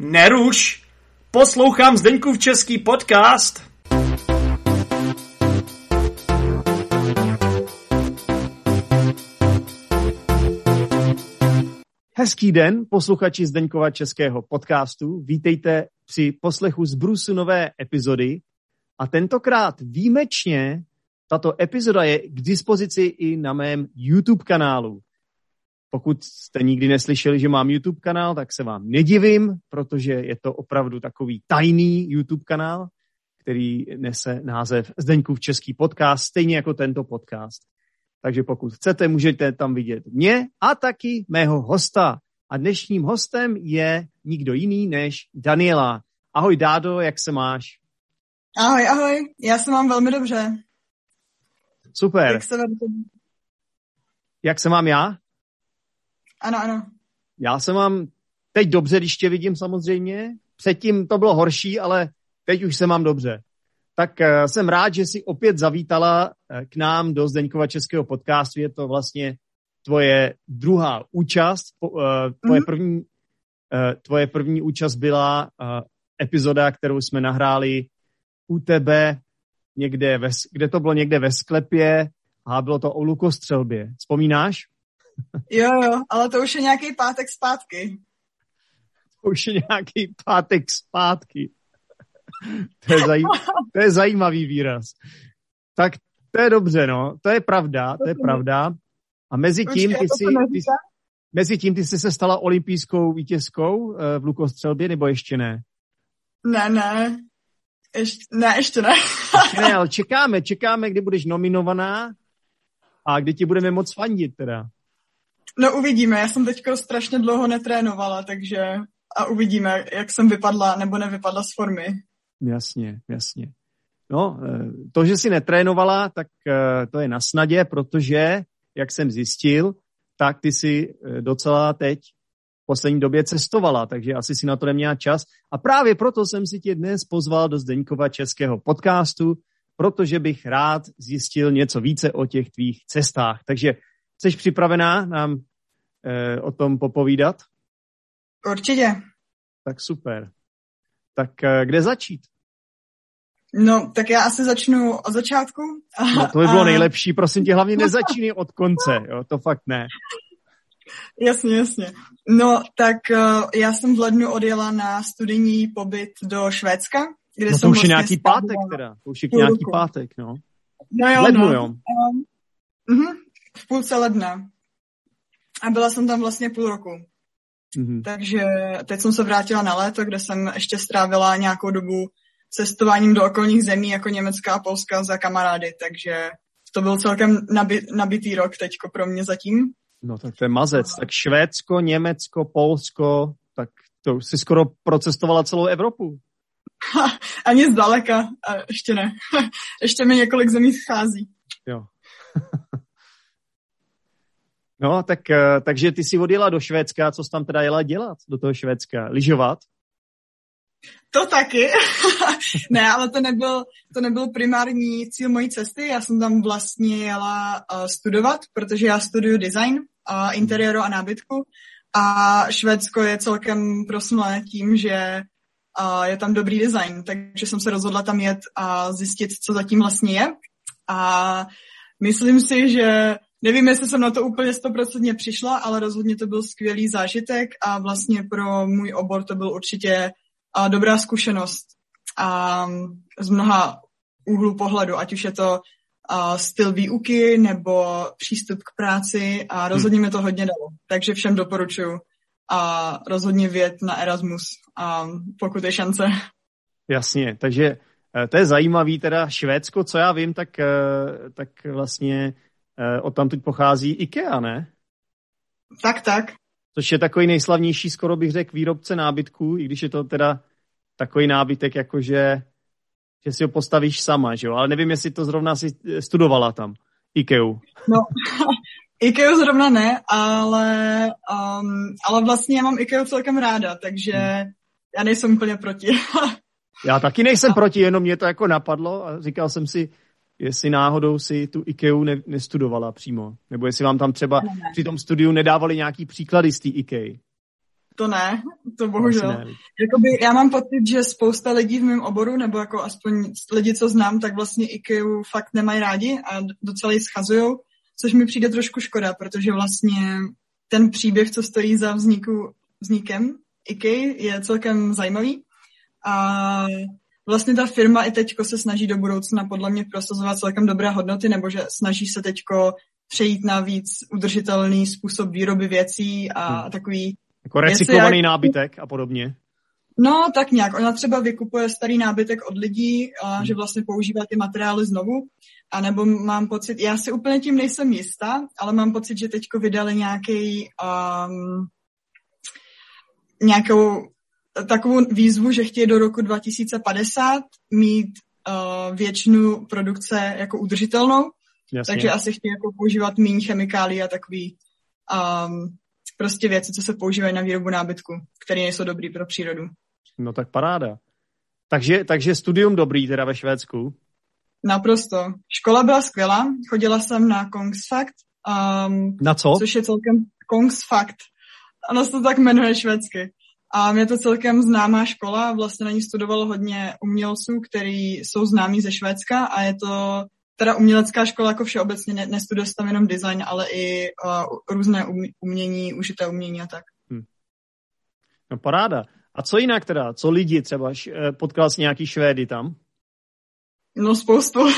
Neruš! Poslouchám Zdeňkův český podcast. Hezký den, posluchači Zdeňkova českého podcastu. Vítejte při poslechu z Brusu nové epizody. A tentokrát výjimečně tato epizoda je k dispozici i na mém YouTube kanálu. Pokud jste nikdy neslyšeli, že mám YouTube kanál, tak se vám nedivím, protože je to opravdu takový tajný YouTube kanál, který nese název Zdeňkův český podcast, stejně jako tento podcast. Takže pokud chcete, můžete tam vidět mě a taky mého hosta. A dnešním hostem je nikdo jiný než Daniela. Ahoj Dádo, jak se máš? Ahoj, ahoj, já se mám velmi dobře. Super. Jak se vám Jak se mám já? Ano, ano. Já se mám teď dobře, když tě vidím samozřejmě. Předtím to bylo horší, ale teď už se mám dobře. Tak uh, jsem rád, že jsi opět zavítala uh, k nám do Zdeňkova českého podcastu. Je to vlastně tvoje druhá účast. Uh, tvoje, mm-hmm. první, tvoje první účast byla epizoda, kterou jsme nahráli u tebe někde, ve, kde to bylo někde ve sklepě a bylo to o lukostřelbě. Vzpomínáš? Jo, jo, ale to už je nějaký pátek zpátky. To už je nějaký pátek zpátky. To je, zaj, to je zajímavý výraz. Tak to je dobře, no. To je pravda, to je pravda. A mezi tím ty si, ty, mezi tím ty jsi se stala olympijskou vítězkou v lukostřelbě, nebo ještě ne? Ne, ne. Ještě, ne, ještě ne. ještě ne, ale čekáme, čekáme, kdy budeš nominovaná a kdy ti budeme moc fandit teda. No uvidíme, já jsem teďko strašně dlouho netrénovala, takže a uvidíme, jak jsem vypadla nebo nevypadla z formy. Jasně, jasně. No, to, že jsi netrénovala, tak to je na snadě, protože, jak jsem zjistil, tak ty si docela teď v poslední době cestovala, takže asi si na to neměla čas. A právě proto jsem si tě dnes pozval do Zdeňkova českého podcastu, protože bych rád zjistil něco více o těch tvých cestách. Takže jsi připravená nám eh, o tom popovídat? Určitě. Tak super. Tak eh, kde začít? No, tak já asi začnu od začátku. No, to by bylo a... nejlepší, prosím tě, hlavně nezačínej od konce, jo, to fakt ne. Jasně, jasně. No, tak uh, já jsem v lednu odjela na studijní pobyt do Švédska, kde no, to už je vlastně nějaký pátek teda, to už je nějaký pátek, no. No jo, lednu, no. jo. Um, uh-huh, v půlce ledna. A byla jsem tam vlastně půl roku. Mm-hmm. Takže teď jsem se vrátila na léto, kde jsem ještě strávila nějakou dobu cestováním do okolních zemí, jako Německa a Polska za kamarády, takže to byl celkem nabi- nabitý rok teďko pro mě zatím. No tak to je mazec. Tak Švédsko, Německo, Polsko, tak to už si skoro procestovala celou Evropu. Ha, ani zdaleka, a ještě ne. ještě mi několik zemí schází. Jo. No, tak, takže ty si odjela do Švédska, co jsi tam teda jela dělat do toho Švédska? Lyžovat? To taky. ne, ale to nebyl, to nebyl primární cíl mojí cesty. Já jsem tam vlastně jela uh, studovat, protože já studuju design, uh, interiéru a nábytku. A Švédsko je celkem proslulé tím, že uh, je tam dobrý design, takže jsem se rozhodla tam jet a zjistit, co zatím vlastně je. A myslím si, že nevím, jestli jsem na to úplně stoprocentně přišla, ale rozhodně to byl skvělý zážitek a vlastně pro můj obor to byl určitě a dobrá zkušenost a z mnoha úhlů pohledu, ať už je to a styl výuky nebo přístup k práci a rozhodně hmm. mi to hodně dalo. Takže všem doporučuji a rozhodně vět na Erasmus, a pokud je šance. Jasně, takže eh, to je zajímavý, teda Švédsko, co já vím, tak, eh, tak vlastně od tam teď pochází IKEA, ne? Tak, tak což je takový nejslavnější, skoro bych řekl, výrobce nábytků, i když je to teda takový nábytek, jakože že si ho postavíš sama, že jo? Ale nevím, jestli to zrovna si studovala tam, IKEA. No, IKEA zrovna ne, ale, um, ale vlastně já mám IKEA celkem ráda, takže hmm. já nejsem úplně proti. já taky nejsem a... proti, jenom mě to jako napadlo a říkal jsem si, jestli náhodou si tu IKEA ne, nestudovala přímo, nebo jestli vám tam třeba ne, ne. při tom studiu nedávali nějaký příklady z té IKEA. to ne, to bohužel. Jakoby, já mám pocit, že spousta lidí v mém oboru, nebo jako aspoň lidi, co znám, tak vlastně IKEA fakt nemají rádi a docela ji schazují, což mi přijde trošku škoda, protože vlastně ten příběh, co stojí za vzniku, vznikem IKEA, je celkem zajímavý. A vlastně ta firma i teďko se snaží do budoucna podle mě prosazovat celkem dobré hodnoty, nebo že snaží se teďko přejít na víc udržitelný způsob výroby věcí a hmm. takový... Jako recyklovaný jak... nábytek a podobně. No, tak nějak. Ona třeba vykupuje starý nábytek od lidí, a hmm. že vlastně používá ty materiály znovu. A nebo mám pocit, já si úplně tím nejsem jistá, ale mám pocit, že teďko vydali nějaký um, nějakou takovou výzvu, že chtějí do roku 2050 mít uh, většinu produkce jako udržitelnou, Jasně. takže asi chtějí jako používat méně chemikálí a takový um, prostě věci, co se používají na výrobu nábytku, které nejsou dobrý pro přírodu. No tak paráda. Takže, takže studium dobrý teda ve Švédsku? Naprosto. Škola byla skvělá, chodila jsem na Kongsfakt. Um, na co? Což je celkem Kongsfakt. Ono se to tak jmenuje švédsky. A mě to celkem známá škola, vlastně na ní studovalo hodně umělců, kteří jsou známí ze Švédska a je to teda umělecká škola jako všeobecně, ne, nestuduje tam jenom design, ale i uh, různé umění, užité umění a tak. Hmm. No paráda. A co jinak teda? Co lidi třeba? Eh, potkal jsi nějaký Švédy tam? No spoustu. um,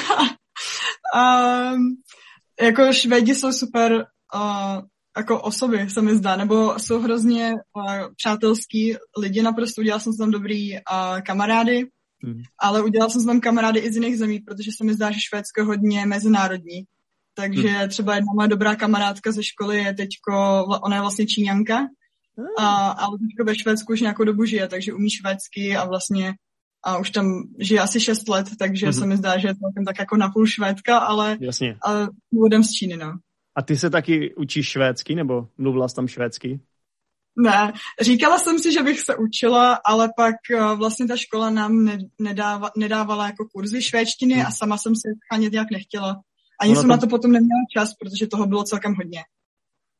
jako Švédi jsou super uh, jako osoby, se mi zdá, nebo jsou hrozně uh, přátelský lidi, naprosto udělal jsem tam dobrý uh, kamarády, mm. ale udělal jsem tam kamarády i z jiných zemí, protože se mi zdá, že Švédsko je hodně mezinárodní. Takže mm. třeba jedna moje dobrá kamarádka ze školy je teďko, ona je vlastně Číňanka, mm. a, ale teďko ve Švédsku už nějakou dobu žije, takže umí švédsky a vlastně a už tam žije asi 6 let, takže mm-hmm. se mi zdá, že je to tak jako napůl švédka, ale, Jasně. ale původem z Číny, no. A ty se taky učíš švédsky, nebo mluvila jsi tam švédsky? Ne, říkala jsem si, že bych se učila, ale pak uh, vlastně ta škola nám ne, nedáva, nedávala jako kurzy švédštiny hmm. a sama jsem se schánět nějak nechtěla. Ani ono jsem to... na to potom neměla čas, protože toho bylo celkem hodně.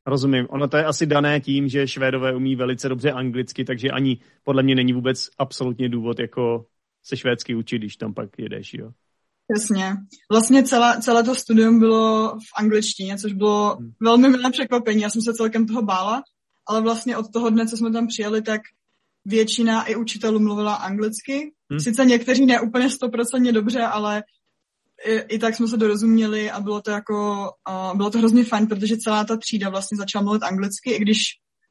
Rozumím. Ono to je asi dané tím, že Švédové umí velice dobře anglicky, takže ani podle mě není vůbec absolutně důvod jako se švédsky učit, když tam pak jedeš, jo. Přesně. Vlastně celé, celé to studium bylo v angličtině, což bylo hmm. velmi milé překvapení. Já jsem se celkem toho bála, ale vlastně od toho dne, co jsme tam přijeli, tak většina i učitelů mluvila anglicky. Hmm. Sice někteří ne úplně stoprocentně dobře, ale i, i tak jsme se dorozuměli a bylo to jako, uh, bylo to hrozně fajn, protože celá ta třída vlastně začala mluvit anglicky, i když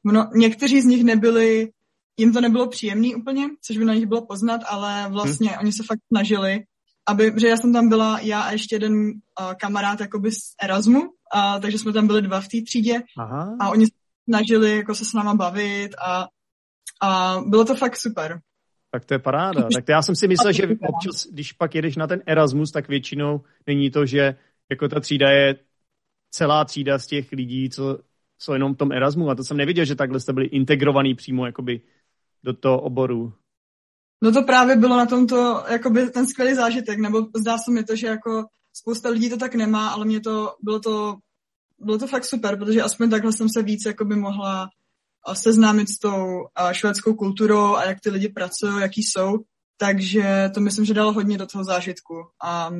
mno, někteří z nich nebyli, jim to nebylo příjemný úplně, což by na nich bylo poznat, ale vlastně hmm. oni se fakt snažili aby, že já jsem tam byla já a ještě jeden uh, kamarád jakoby z Erasmu, uh, takže jsme tam byli dva v té třídě Aha. a oni se snažili jako se s náma bavit a, a bylo to fakt super. Tak to je paráda. Tak to já jsem si myslel, že občas, když pak jedeš na ten Erasmus, tak většinou není to, že jako ta třída je celá třída z těch lidí, co jsou jenom v tom Erasmu a to jsem neviděl, že takhle jste byli integrovaný přímo jakoby do toho oboru. No to právě bylo na tomto jakoby ten skvělý zážitek, nebo zdá se mi to, že jako spousta lidí to tak nemá, ale mě to, bylo to, bylo to fakt super, protože aspoň takhle jsem se víc jakoby mohla seznámit s tou švédskou kulturou a jak ty lidi pracují, jaký jsou, takže to myslím, že dalo hodně do toho zážitku. A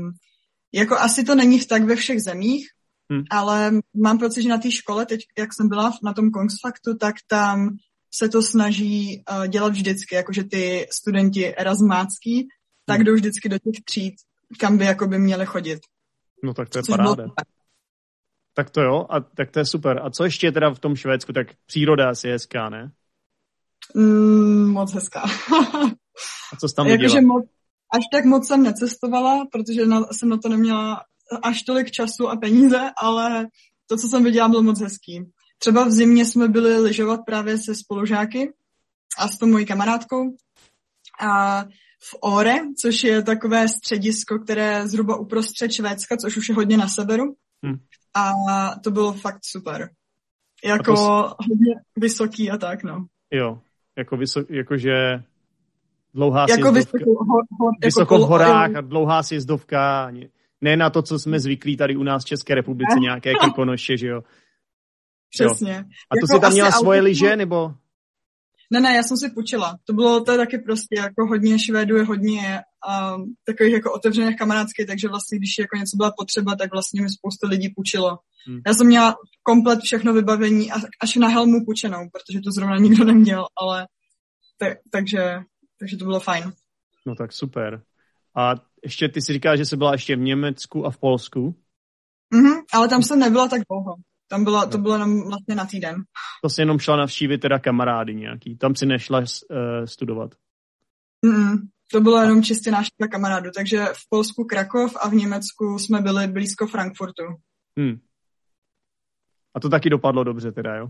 jako asi to není tak ve všech zemích, hmm. ale mám pocit, že na té škole, teď jak jsem byla na tom Kongsfaktu, tak tam se to snaží uh, dělat vždycky, jakože ty studenti erasmácký, tak hmm. jdou vždycky do těch tříd, kam by jakoby měli chodit. No tak to je Což paráda. Bylo... Tak to jo, a tak to je super. A co ještě teda v tom Švédsku, tak příroda asi je hezká, ne? Mm, moc hezká. a co jsi tam? Jakože moc, až tak moc jsem necestovala, protože na, jsem na to neměla až tolik času a peníze, ale to, co jsem viděla, bylo moc hezký. Třeba v zimě jsme byli lyžovat právě se spolužáky a s tou mojí kamarádkou. A v Ore, což je takové středisko, které je zhruba uprostřed Švédska, což už je hodně na severu. Hmm. A to bylo fakt super. Jako to... hodně vysoký a tak, no. Jo, jako vysok, jakože dlouhá jako sjezdovka. Vysoko, hor, hor, jako vysoko jako v horách a dlouhá sjezdovka. Ne na to, co jsme zvyklí tady u nás v České republice, nějaké krkonoše, že jo. Přesně. Jo. A to jako jsi tam měla svoje liže, nebo? Ne, ne, já jsem si půjčila. To bylo to je taky prostě jako hodně Švédů je hodně um, takových jako otevřených kamarádských, takže vlastně když jako něco byla potřeba, tak vlastně mi spousta lidí půjčilo. Hmm. Já jsem měla komplet všechno vybavení až na helmu půjčenou, protože to zrovna nikdo neměl, ale te, takže, takže to bylo fajn. No tak super. A ještě ty si říkáš, že jsi byla ještě v Německu a v Polsku? Mhm, ale tam jsem nebyla tak dlouho. Tam byla, to bylo jenom vlastně na týden. To jsi jenom šla navštívit teda kamarády nějaký. Tam si nešla uh, studovat. Mm, to bylo jenom čistě návštěva kamarádu. Takže v Polsku Krakov a v Německu jsme byli blízko Frankfurtu. Hmm. A to taky dopadlo dobře teda, jo?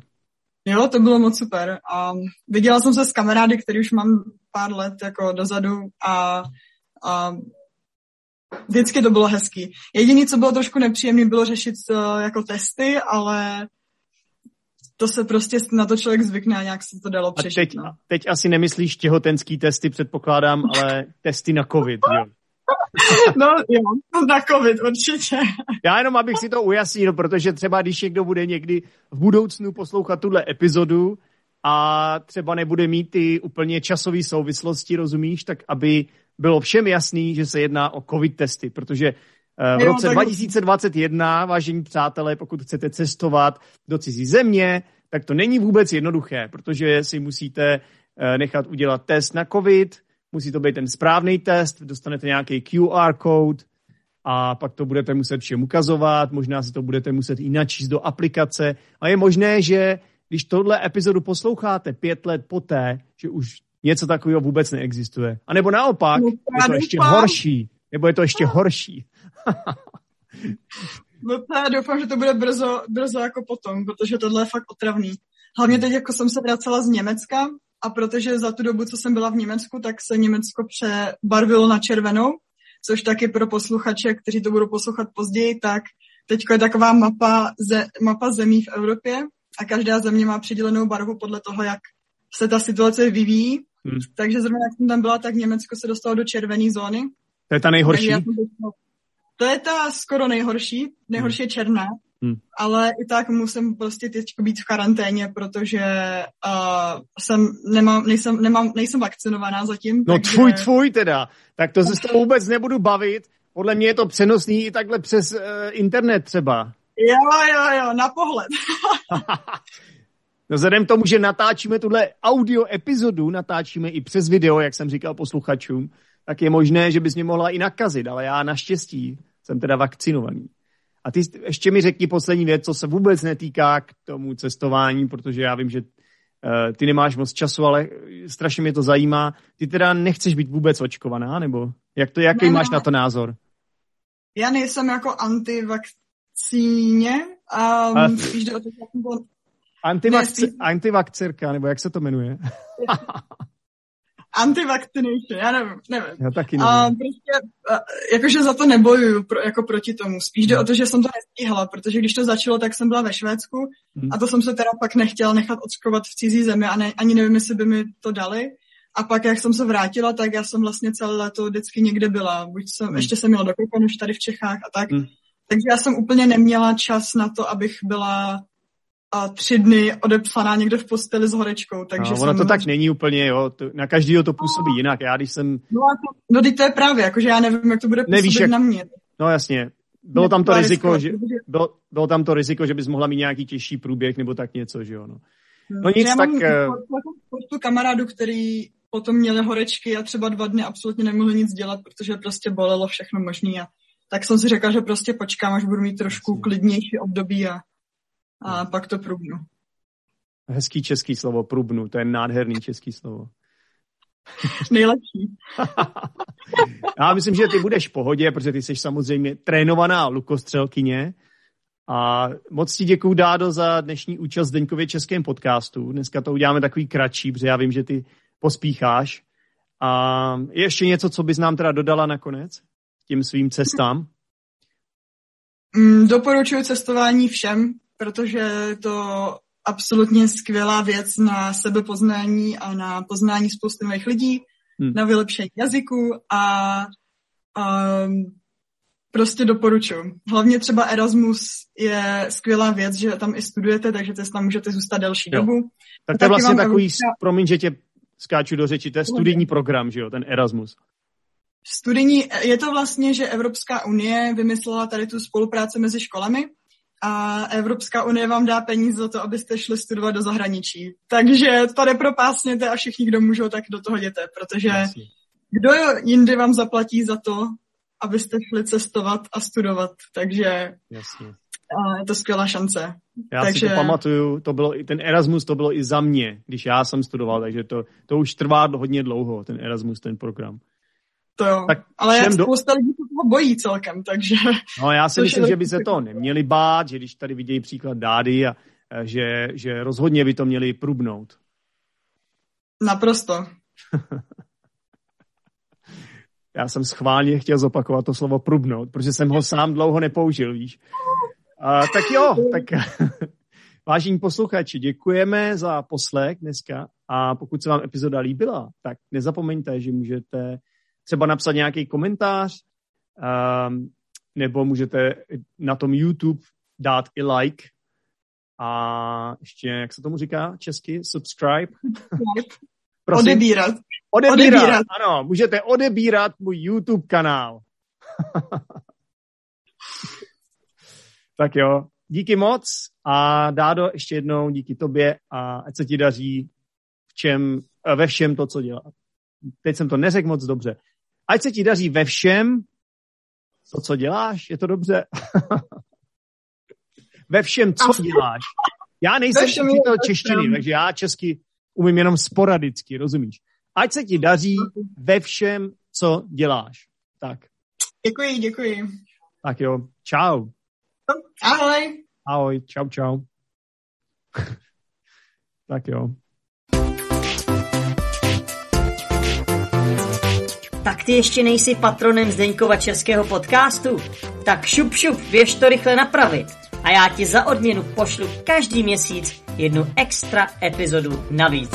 Jo, to bylo moc super. A viděla jsem se s kamarády, který už mám pár let jako dozadu a, a vždycky to bylo hezký. Jediné, co bylo trošku nepříjemné, bylo řešit uh, jako testy, ale to se prostě na to člověk zvykne a nějak se to dalo přežít. A teď, no. teď asi nemyslíš těhotenský testy, předpokládám, ale testy na covid, jo? No jo, na covid určitě. Já jenom, abych si to ujasnil, protože třeba když někdo bude někdy v budoucnu poslouchat tuhle epizodu a třeba nebude mít ty úplně časové souvislosti, rozumíš, tak aby bylo všem jasný, že se jedná o covid testy, protože eh, v roce 2021, vážení přátelé, pokud chcete cestovat do cizí země, tak to není vůbec jednoduché, protože si musíte eh, nechat udělat test na covid, musí to být ten správný test, dostanete nějaký QR kód a pak to budete muset všem ukazovat, možná si to budete muset i načíst do aplikace. A je možné, že když tohle epizodu posloucháte pět let poté, že už něco takového vůbec neexistuje. A nebo naopak, no, je to ještě horší. Nebo je to ještě horší. no já doufám, že to bude brzo, brzo jako potom, protože tohle je fakt otravný. Hlavně teď, jako jsem se vracela z Německa a protože za tu dobu, co jsem byla v Německu, tak se Německo přebarvilo na červenou, což taky pro posluchače, kteří to budou poslouchat později, tak teď je taková mapa, ze, mapa zemí v Evropě a každá země má přidělenou barvu podle toho, jak se ta situace vyvíjí Hmm. Takže zrovna jak jsem tam byla, tak Německo se dostalo do červené zóny. To je ta nejhorší? To je ta skoro nejhorší. Nejhorší hmm. je černá. Hmm. Ale i tak musím prostě teď být v karanténě, protože uh, jsem, nemám, nejsem, nemám, nejsem vakcinovaná zatím. No takže... tvůj, tvůj teda. Tak to se s tou vůbec nebudu bavit. Podle mě je to přenosný i takhle přes uh, internet třeba. Jo, jo, jo, na pohled. No vzhledem k tomu, že natáčíme tuhle audio epizodu, natáčíme i přes video, jak jsem říkal posluchačům, tak je možné, že bys mě mohla i nakazit, ale já naštěstí jsem teda vakcinovaný. A ty ještě mi řekni poslední věc, co se vůbec netýká k tomu cestování, protože já vím, že uh, ty nemáš moc času, ale strašně mě to zajímá. Ty teda nechceš být vůbec očkovaná, nebo jak to, jaký ne, máš ne. na to názor? Já nejsem jako antivakcíně, um, spíš do toho, Antivakci- antivakcirka, nebo jak se to jmenuje? Antivaccination, já nevím, nevím. Já taky nevím. A prostě, a, jakože za to nebojuju pro, jako proti tomu. Spíš jde no. o to, že jsem to nestíhala, protože když to začalo, tak jsem byla ve Švédsku hmm. a to jsem se teda pak nechtěla nechat očkovat v cizí zemi a ne, ani nevím, jestli by mi to dali. A pak, jak jsem se vrátila, tak já jsem vlastně celé léto vždycky někde byla. Buď jsem, hmm. ještě jsem měla do už tady v Čechách a tak. Hmm. Takže já jsem úplně neměla čas na to, abych byla a tři dny odepsaná někde v posteli s horečkou. Takže no, ono to tak není úplně, jo. To, na každýho to působí jinak. Já když jsem... No, to, no to je právě, jakože já nevím, jak to bude působit Nevíš, jak... na mě. No jasně. Bylo tam to riziko, že, bylo, bylo tam to riziko, že bys mohla mít nějaký těžší průběh nebo tak něco, že jo. No, no, no nic, já tak... Já mám spoustu kamarádů, který potom měli horečky a třeba dva dny absolutně nemohli nic dělat, protože prostě bolelo všechno možný a tak jsem si řekla, že prostě počkám, až budu mít trošku klidnější období a a pak to prubnu. Hezký český slovo, prubnu, to je nádherný český slovo. Nejlepší. Já myslím, že ty budeš v pohodě, protože ty jsi samozřejmě trénovaná lukostřelkyně. A moc ti děkuju, Dádo, za dnešní účast v Deňkově českém podcastu. Dneska to uděláme takový kratší, protože já vím, že ty pospícháš. A je ještě něco, co bys nám teda dodala nakonec tím svým cestám? Mm, doporučuji cestování všem, protože je to absolutně skvělá věc na sebepoznání a na poznání spousty nových lidí, hmm. na vylepšení jazyku a um, prostě doporučuji. Hlavně třeba Erasmus je skvělá věc, že tam i studujete, takže tam můžete zůstat delší jo. dobu. Tak to je vlastně takový, Evropská... promiň, že tě skáču do řeči, to je studijní program, že jo, ten Erasmus. Studijní, je to vlastně, že Evropská unie vymyslela tady tu spolupráci mezi školami a Evropská unie vám dá peníze za to, abyste šli studovat do zahraničí. Takže tady propásněte a všichni, kdo můžou, tak do toho jděte, protože Jasně. kdo jindy vám zaplatí za to, abyste šli cestovat a studovat. Takže Jasně. A je to skvělá šance. Já takže... si to pamatuju, to bylo, ten Erasmus to bylo i za mě, když já jsem studoval, takže to, to už trvá hodně dlouho, ten Erasmus, ten program. To jo, tak ale jak spousta do... lidí se toho bojí celkem, takže... No já si myslím, že by se to neměli bát, že když tady vidějí příklad Dády a že, že rozhodně by to měli prubnout. Naprosto. já jsem schválně chtěl zopakovat to slovo prubnout, protože jsem ho sám dlouho nepoužil, víš. A, tak jo, tak vážení posluchači, děkujeme za poslech dneska a pokud se vám epizoda líbila, tak nezapomeňte, že můžete třeba napsat nějaký komentář, um, nebo můžete na tom YouTube dát i like a ještě, jak se tomu říká česky, subscribe. Prosím? Odebírat. odebírat. Odebírat. Ano, můžete odebírat můj YouTube kanál. tak jo, díky moc a Dádo, ještě jednou díky tobě a ať se ti daří v čem, ve všem to, co dělá. Teď jsem to neřekl moc dobře. Ať se ti daří ve všem, to, co děláš, je to dobře. ve všem, co děláš. Já nejsem učitel češtiny, takže já česky umím jenom sporadicky, rozumíš? Ať se ti daří ve všem, co děláš. Tak. Děkuji, děkuji. Tak jo, čau. Ahoj. Ahoj, čau, čau. tak jo. Tak ty ještě nejsi patronem Zdeňkova českého podcastu? Tak šup šup, běž to rychle napravit. A já ti za odměnu pošlu každý měsíc jednu extra epizodu navíc.